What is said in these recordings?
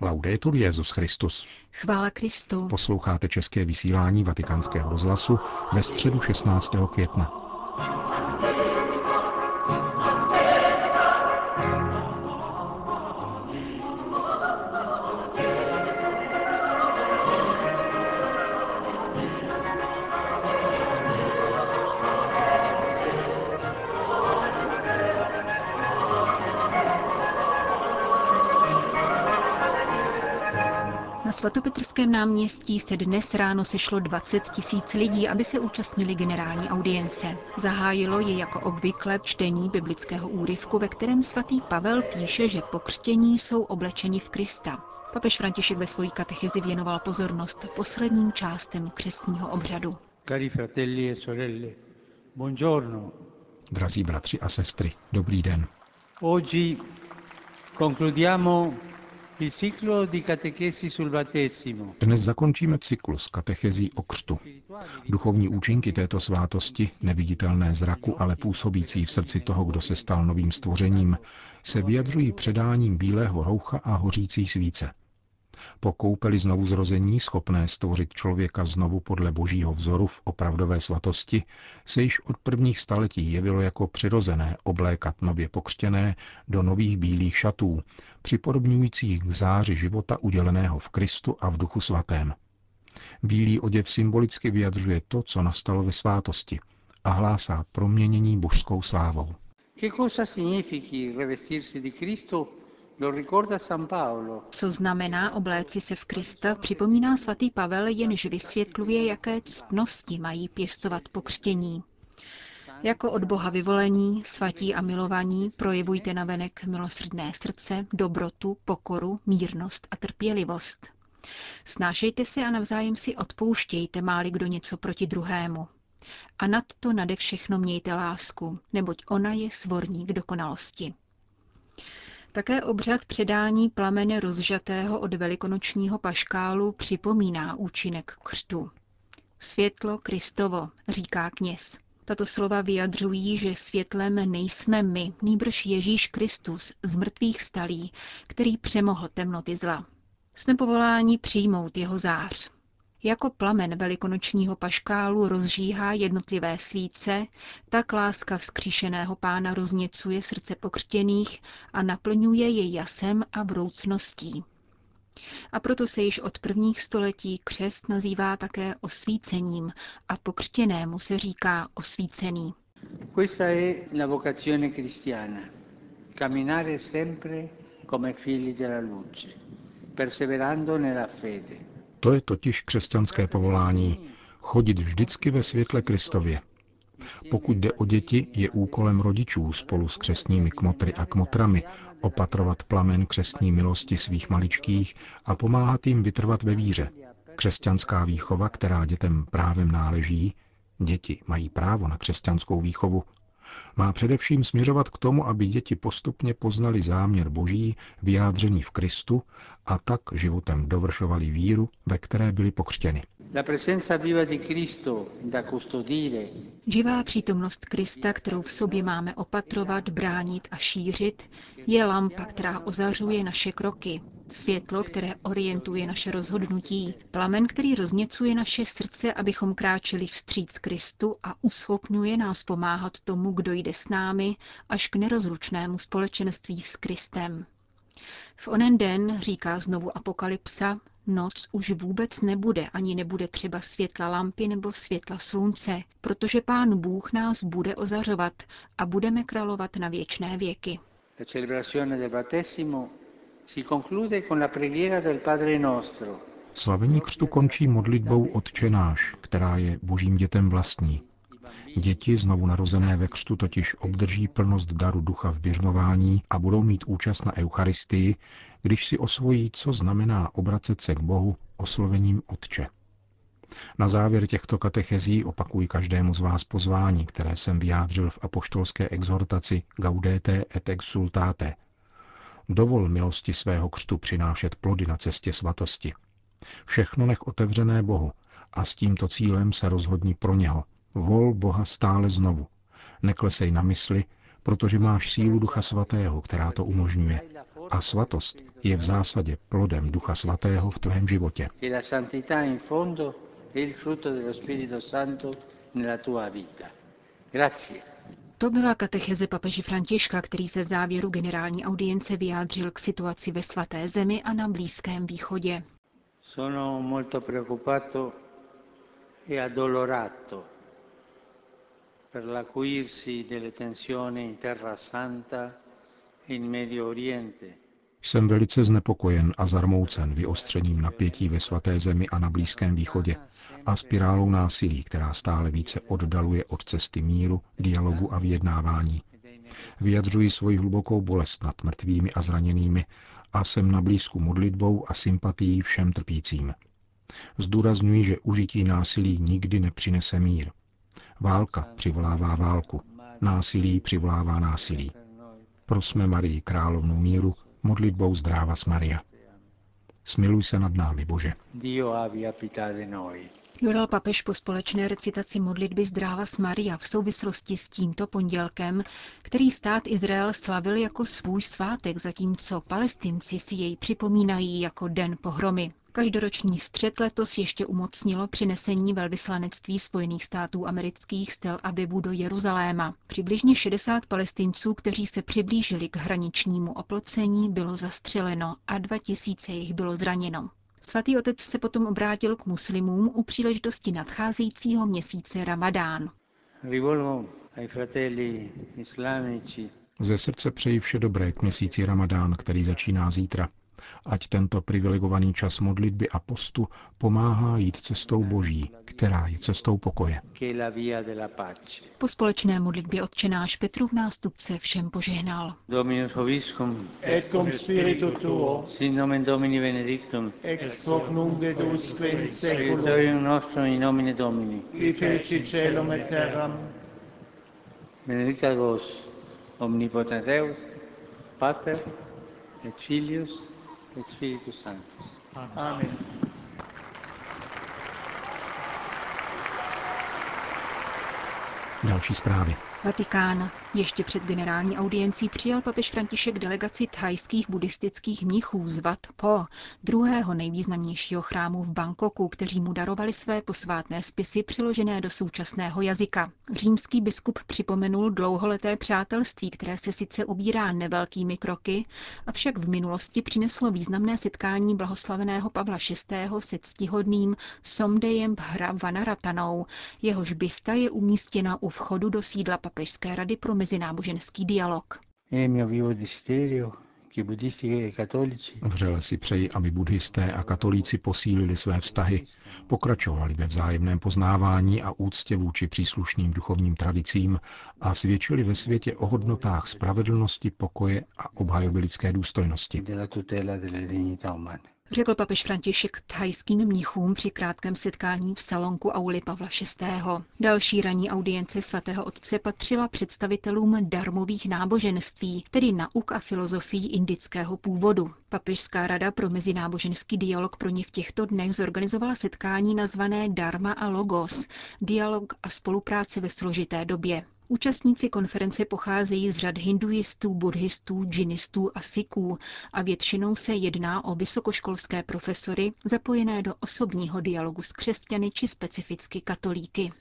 Laudetur Jezus Christus. Chvála Kristu. Posloucháte české vysílání Vatikánského rozhlasu ve středu 16. května. Svatopetrském náměstí se dnes ráno sešlo 20 tisíc lidí, aby se účastnili generální audience. Zahájilo je jako obvykle čtení biblického úryvku, ve kterém svatý Pavel píše, že pokřtění jsou oblečeni v Krista. Papež František ve svojí katechezi věnoval pozornost posledním částem křestního obřadu. Cari fratelli e sorelle, buongiorno. Drazí bratři a sestry, dobrý den. Oggi concludiamo Dnes zakončíme cyklus katechezí o křtu. Duchovní účinky této svátosti, neviditelné zraku, ale působící v srdci toho, kdo se stal novým stvořením, se vyjadřují předáním bílého roucha a hořící svíce. Po koupeli znovu zrození, schopné stvořit člověka znovu podle božího vzoru v opravdové svatosti, se již od prvních staletí jevilo jako přirozené oblékat nově pokřtěné do nových bílých šatů, připodobňujících k záři života uděleného v Kristu a v Duchu Svatém. Bílý oděv symbolicky vyjadřuje to, co nastalo ve svátosti a hlásá proměnění božskou slávou. Che cosa revestirsi di Cristo? Co znamená obléci se v Krista, připomíná svatý Pavel, jenž vysvětluje, jaké ctnosti mají pěstovat pokřtění. Jako od Boha vyvolení, svatí a milovaní, projevujte na venek milosrdné srdce, dobrotu, pokoru, mírnost a trpělivost. Snášejte se a navzájem si odpouštějte, máli kdo něco proti druhému. A nad to nade všechno mějte lásku, neboť ona je svorník dokonalosti. Také obřad předání plamene rozžatého od velikonočního paškálu připomíná účinek křtu. Světlo Kristovo, říká kněz. Tato slova vyjadřují, že světlem nejsme my, nýbrž Ježíš Kristus z mrtvých stalí, který přemohl temnoty zla. Jsme povoláni přijmout jeho zář. Jako plamen velikonočního paškálu rozžíhá jednotlivé svíce, tak láska vzkříšeného pána rozněcuje srdce pokřtěných a naplňuje je jasem a vroucností. A proto se již od prvních století křest nazývá také osvícením a pokřtěnému se říká osvícený. Questa è la vocazione cristiana. Camminare sempre come figli della luce, perseverando nella fede. To je totiž křesťanské povolání. Chodit vždycky ve světle Kristově. Pokud jde o děti, je úkolem rodičů spolu s křestními kmotry a kmotrami opatrovat plamen křestní milosti svých maličkých a pomáhat jim vytrvat ve víře. Křesťanská výchova, která dětem právem náleží, děti mají právo na křesťanskou výchovu, má především směřovat k tomu, aby děti postupně poznali záměr Boží vyjádřený v Kristu a tak životem dovršovali víru, ve které byli pokřtěni. Živá přítomnost Krista, kterou v sobě máme opatrovat, bránit a šířit, je lampa, která ozařuje naše kroky, světlo, které orientuje naše rozhodnutí, plamen, který rozněcuje naše srdce, abychom kráčeli vstříc Kristu a uschopňuje nás pomáhat tomu, kdo jde s námi, až k nerozlučnému společenství s Kristem. V onen den, říká znovu Apokalypsa, noc už vůbec nebude, ani nebude třeba světla lampy nebo světla slunce, protože Pán Bůh nás bude ozařovat a budeme královat na věčné věky. La celebrazione del battesimo Slavení křtu končí modlitbou Otče náš, která je božím dětem vlastní. Děti znovu narozené ve křtu totiž obdrží plnost daru ducha v běžmování a budou mít účast na Eucharistii, když si osvojí, co znamená obracet se k Bohu oslovením Otče. Na závěr těchto katechezí opakuji každému z vás pozvání, které jsem vyjádřil v apoštolské exhortaci Gaudete et exultate. Dovol milosti svého křtu přinášet plody na cestě svatosti. Všechno nech otevřené Bohu a s tímto cílem se rozhodni pro něho, Vol Boha stále znovu. Neklesej na mysli, protože máš sílu Ducha Svatého, která to umožňuje. A svatost je v zásadě plodem Ducha Svatého v tvém životě. To byla katecheze papeže Františka, který se v závěru generální audience vyjádřil k situaci ve svaté zemi a na Blízkém východě. Sono molto preoccupato e addolorato per l'acuirsi delle tensioni in Terra Santa e in Medio Oriente. Jsem velice znepokojen a zarmoucen vyostřením napětí ve svaté zemi a na Blízkém východě a spirálou násilí, která stále více oddaluje od cesty míru, dialogu a vyjednávání. Vyjadřuji svoji hlubokou bolest nad mrtvými a zraněnými a jsem na blízku modlitbou a sympatií všem trpícím. Zdůrazňuji, že užití násilí nikdy nepřinese mír. Válka přivolává válku, násilí přivolává násilí. Prosme Marii královnu míru modlitbou zdráva Maria. Smiluj se nad námi, Bože. Dodal papež po společné recitaci modlitby Zdráva s Maria v souvislosti s tímto pondělkem, který stát Izrael slavil jako svůj svátek, zatímco palestinci si jej připomínají jako den pohromy. Každoroční střet letos ještě umocnilo přinesení velvyslanectví Spojených států amerických z Tel Avivu do Jeruzaléma. Přibližně 60 palestinců, kteří se přiblížili k hraničnímu oplocení, bylo zastřeleno a 2000 jich bylo zraněno. Svatý otec se potom obrátil k muslimům u příležitosti nadcházejícího měsíce Ramadán. Ze srdce přeji vše dobré k měsíci Ramadán, který začíná zítra. Ať tento privilegovaný čas modlitby a postu pomáhá jít cestou Boží, která je cestou pokoje. Po společné modlitbě odčenáš Petru v nástupce všem požehnal. Dominus Hoviscum, et cum spiritu tuo, sin nomen Domini benedictum, ex hoc nunc et usque in seculum, nostrum in nomine Domini. qui feci celum et terram, Benedicat vos, omnipotens Deus, Pater, et Filius, et Spiritus Sanctus. Amen. Další zprávy. Vatikán. Ještě před generální audiencí přijal papež František delegaci thajských buddhistických mnichů z Wat Po, druhého nejvýznamnějšího chrámu v Bangkoku, kteří mu darovali své posvátné spisy přiložené do současného jazyka. Římský biskup připomenul dlouholeté přátelství, které se sice ubírá nevelkými kroky, avšak v minulosti přineslo významné setkání blahoslaveného Pavla VI. se ctihodným Somdejem Bhra Vanaratanou. Jehož bysta je umístěna u vchodu do sídla Papežské rady pro mezináboženský dialog. E cattolici Vřele si přeji, aby buddhisté a katolíci posílili své vztahy, pokračovali ve vzájemném poznávání a úctě vůči příslušným duchovním tradicím a svědčili ve světě o hodnotách spravedlnosti, pokoje a obhajoby lidské důstojnosti. Řekl papež František thajským mnichům při krátkém setkání v salonku auly Pavla VI. Další ranní audience svatého otce patřila představitelům darmových náboženství, tedy nauk a filozofii indického původu. Papežská rada pro mezináboženský dialog pro ně v těchto dnech zorganizovala setkání nazvané Dharma a Logos, dialog a spolupráce ve složité době. Účastníci konference pocházejí z řad hinduistů, buddhistů, džinistů a siků a většinou se jedná o vysokoškolské profesory zapojené do osobního dialogu s křesťany či specificky katolíky.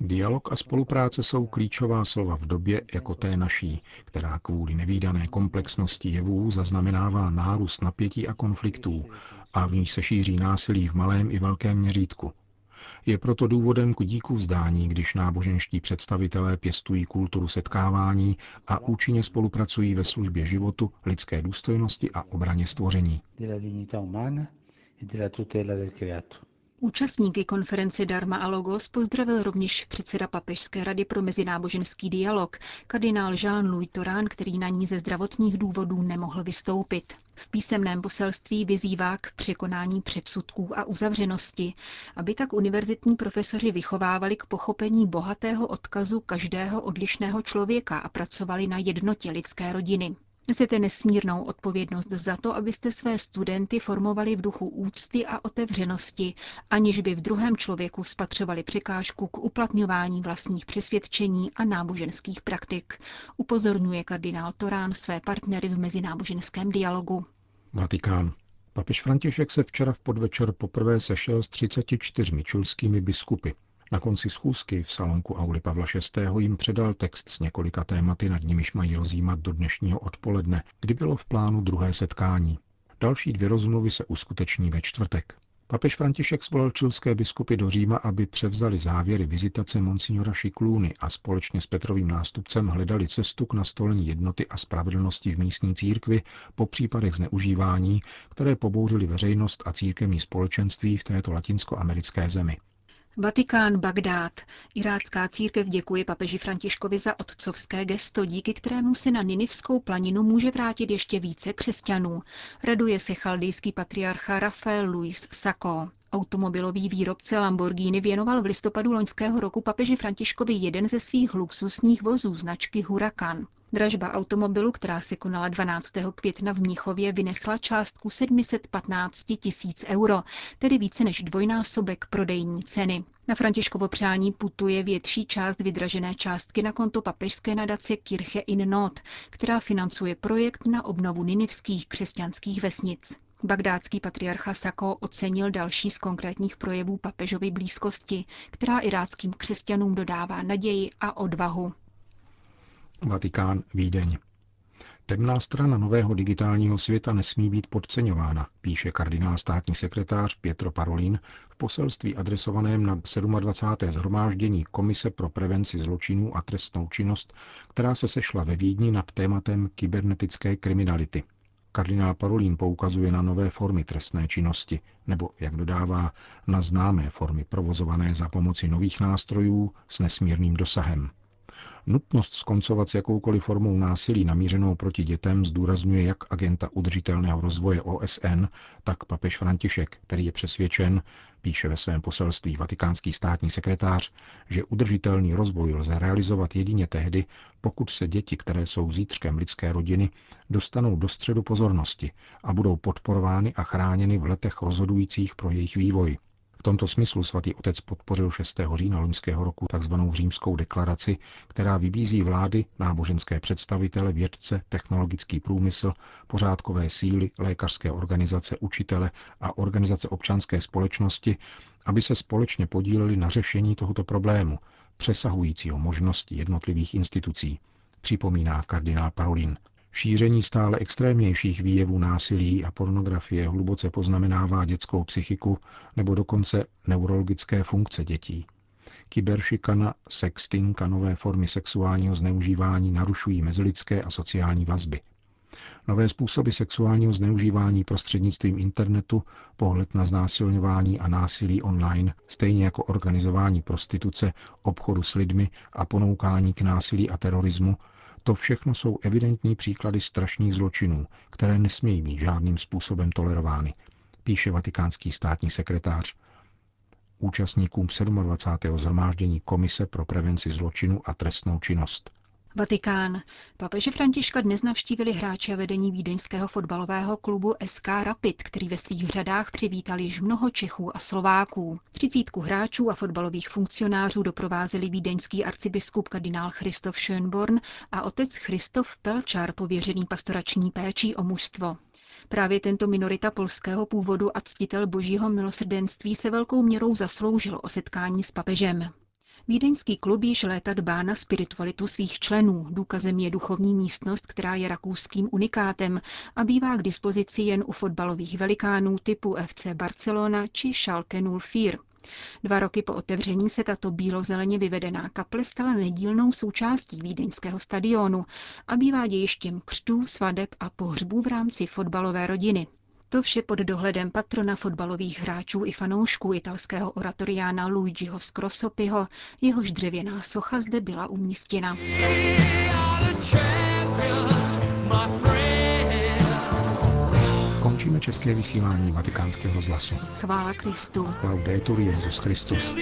Dialog a spolupráce jsou klíčová slova v době jako té naší, která kvůli nevýdané komplexnosti jevů zaznamenává nárůst napětí a konfliktů a v ní se šíří násilí v malém i velkém měřítku. Je proto důvodem k díku vzdání, když náboženští představitelé pěstují kulturu setkávání a účinně spolupracují ve službě životu, lidské důstojnosti a obraně stvoření. Účastníky konference Dharma a Logos pozdravil rovněž předseda Papežské rady pro mezináboženský dialog, kardinál Jean-Louis Torán, který na ní ze zdravotních důvodů nemohl vystoupit. V písemném poselství vyzývá k překonání předsudků a uzavřenosti, aby tak univerzitní profesoři vychovávali k pochopení bohatého odkazu každého odlišného člověka a pracovali na jednotě lidské rodiny. Nesete nesmírnou odpovědnost za to, abyste své studenty formovali v duchu úcty a otevřenosti, aniž by v druhém člověku spatřovali překážku k uplatňování vlastních přesvědčení a náboženských praktik, upozorňuje kardinál Torán své partnery v mezináboženském dialogu. Vatikán. Papež František se včera v podvečer poprvé sešel s 34 čilskými biskupy. Na konci schůzky v salonku Auli Pavla VI. jim předal text s několika tématy, nad nimiž mají rozjímat do dnešního odpoledne, kdy bylo v plánu druhé setkání. Další dvě rozmluvy se uskuteční ve čtvrtek. Papež František svolal čilské biskupy do Říma, aby převzali závěry vizitace monsignora Šiklůny a společně s Petrovým nástupcem hledali cestu k nastolení jednoty a spravedlnosti v místní církvi po případech zneužívání, které pobouřily veřejnost a církevní společenství v této latinskoamerické zemi. Vatikán Bagdád. Irácká církev děkuje papeži Františkovi za otcovské gesto, díky kterému se na Ninivskou planinu může vrátit ještě více křesťanů. Raduje se chaldejský patriarcha Rafael Luis Sacco. Automobilový výrobce Lamborghini věnoval v listopadu loňského roku papeži Františkovi jeden ze svých luxusních vozů značky Huracan. Dražba automobilu, která se konala 12. května v Mnichově, vynesla částku 715 tisíc euro, tedy více než dvojnásobek prodejní ceny. Na Františkovo přání putuje větší část vydražené částky na konto papežské nadace Kirche in Not, která financuje projekt na obnovu ninivských křesťanských vesnic. Bagdátský patriarcha Sako ocenil další z konkrétních projevů papežovy blízkosti, která iráckým křesťanům dodává naději a odvahu. Vatikán, Vídeň. Temná strana nového digitálního světa nesmí být podceňována, píše kardinál státní sekretář Pietro Parolin v poselství adresovaném na 27. zhromáždění Komise pro prevenci zločinů a trestnou činnost, která se sešla ve Vídni nad tématem kybernetické kriminality. Kardinál Parolín poukazuje na nové formy trestné činnosti, nebo, jak dodává, na známé formy provozované za pomoci nových nástrojů s nesmírným dosahem. Nutnost skoncovat s jakoukoliv formou násilí namířenou proti dětem zdůrazňuje jak agenta udržitelného rozvoje OSN, tak papež František, který je přesvědčen, píše ve svém poselství vatikánský státní sekretář, že udržitelný rozvoj lze realizovat jedině tehdy, pokud se děti, které jsou zítřkem lidské rodiny, dostanou do středu pozornosti a budou podporovány a chráněny v letech rozhodujících pro jejich vývoj tomto smyslu svatý otec podpořil 6. října loňského roku tzv. římskou deklaraci, která vybízí vlády, náboženské představitele, vědce, technologický průmysl, pořádkové síly, lékařské organizace, učitele a organizace občanské společnosti, aby se společně podíleli na řešení tohoto problému, přesahujícího možnosti jednotlivých institucí, připomíná kardinál Parolin. Šíření stále extrémnějších výjevů násilí a pornografie hluboce poznamenává dětskou psychiku nebo dokonce neurologické funkce dětí. Kyberšikana, sexting a nové formy sexuálního zneužívání narušují mezilidské a sociální vazby. Nové způsoby sexuálního zneužívání prostřednictvím internetu, pohled na znásilňování a násilí online, stejně jako organizování prostituce, obchodu s lidmi a ponoukání k násilí a terorismu, to všechno jsou evidentní příklady strašných zločinů, které nesmějí být žádným způsobem tolerovány, píše vatikánský státní sekretář účastníkům 27. zhromáždění Komise pro prevenci zločinu a trestnou činnost. Vatikán. Papeže Františka dnes navštívili hráče vedení vídeňského fotbalového klubu SK Rapid, který ve svých řadách přivítal již mnoho Čechů a Slováků. Třicítku hráčů a fotbalových funkcionářů doprovázeli vídeňský arcibiskup kardinál Christoph Schönborn a otec Christoph Pelčar, pověřený pastorační péčí o mužstvo. Právě tento minorita polského původu a ctitel božího milosrdenství se velkou měrou zasloužil o setkání s papežem. Vídeňský klub již léta dbá na spiritualitu svých členů. Důkazem je duchovní místnost, která je rakouským unikátem a bývá k dispozici jen u fotbalových velikánů typu FC Barcelona či Schalke 04. Dva roky po otevření se tato bílozeleně vyvedená kaple stala nedílnou součástí vídeňského stadionu a bývá dějištěm křtů, svadeb a pohřbů v rámci fotbalové rodiny. To vše pod dohledem patrona fotbalových hráčů i fanoušků italského oratoriána Luigiho Scrosopiho, jehož dřevěná socha zde byla umístěna. Končíme české vysílání vatikánského zlasu. Chvála Kristu. Laudetur Jezus Christus.